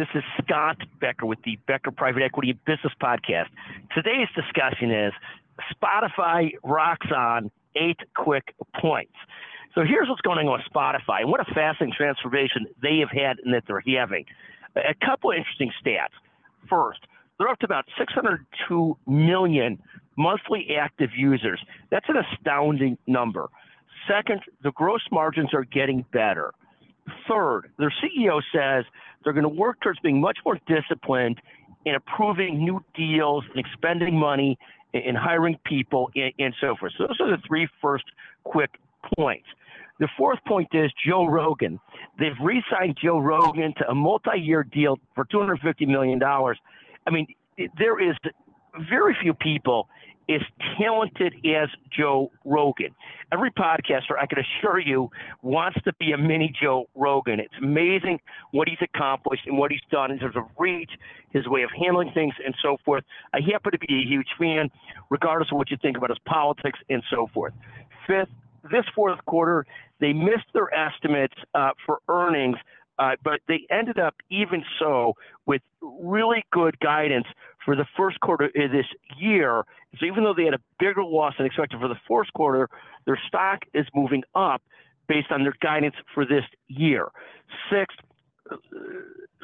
This is Scott Becker with the Becker Private Equity Business Podcast. Today's discussion is Spotify rocks on eight quick points. So here's what's going on with Spotify and what a fascinating transformation they have had and that they're having. A couple of interesting stats. First, they're up to about 602 million monthly active users. That's an astounding number. Second, the gross margins are getting better. Third, their CEO says they're going to work towards being much more disciplined in approving new deals and expending money and hiring people and, and so forth. So those are the three first quick points. The fourth point is Joe Rogan. They've re-signed Joe Rogan to a multi-year deal for $250 million. I mean, there is very few people as talented as Joe Rogan. Every podcaster, I can assure you, wants to be a mini Joe Rogan. It's amazing what he's accomplished and what he's done in terms of reach, his way of handling things, and so forth. I happen to be a huge fan, regardless of what you think about his politics and so forth. Fifth, this fourth quarter, they missed their estimates uh, for earnings uh, but they ended up, even so, with really good guidance for the first quarter of this year. So even though they had a bigger loss than expected for the fourth quarter, their stock is moving up based on their guidance for this year. Sixth,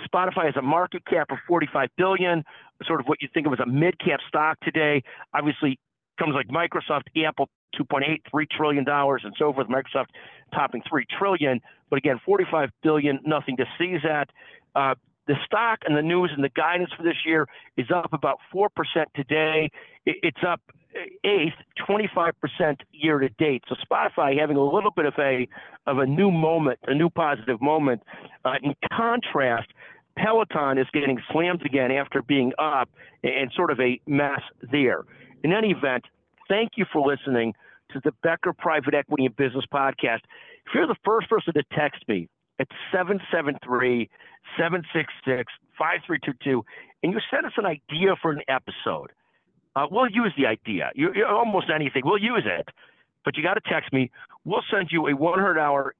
Spotify has a market cap of 45 billion, sort of what you think of as a mid-cap stock today. Obviously, comes like Microsoft, Apple, 2.8, 3 trillion dollars, and so forth. Microsoft topping 3 trillion, but again, 45 billion, nothing to seize at. Uh, the stock and the news and the guidance for this year is up about 4% today. It's up eighth, 25% year to date. So Spotify having a little bit of a of a new moment, a new positive moment. Uh, in contrast, Peloton is getting slammed again after being up and sort of a mess there. In any event, thank you for listening to the Becker Private Equity and Business Podcast. If you're the first person to text me at 773 766 5322 and you send us an idea for an episode, uh, we'll use the idea. You, you, almost anything, we'll use it. But you got to text me. We'll send you a 100 hour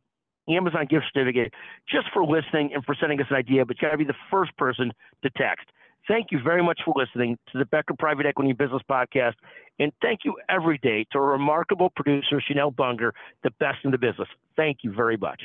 Amazon gift certificate just for listening and for sending us an idea, but you got to be the first person to text. Thank you very much for listening to the Becker Private Equity Business Podcast. And thank you every day to a remarkable producer, Chanel Bunger, the best in the business. Thank you very much.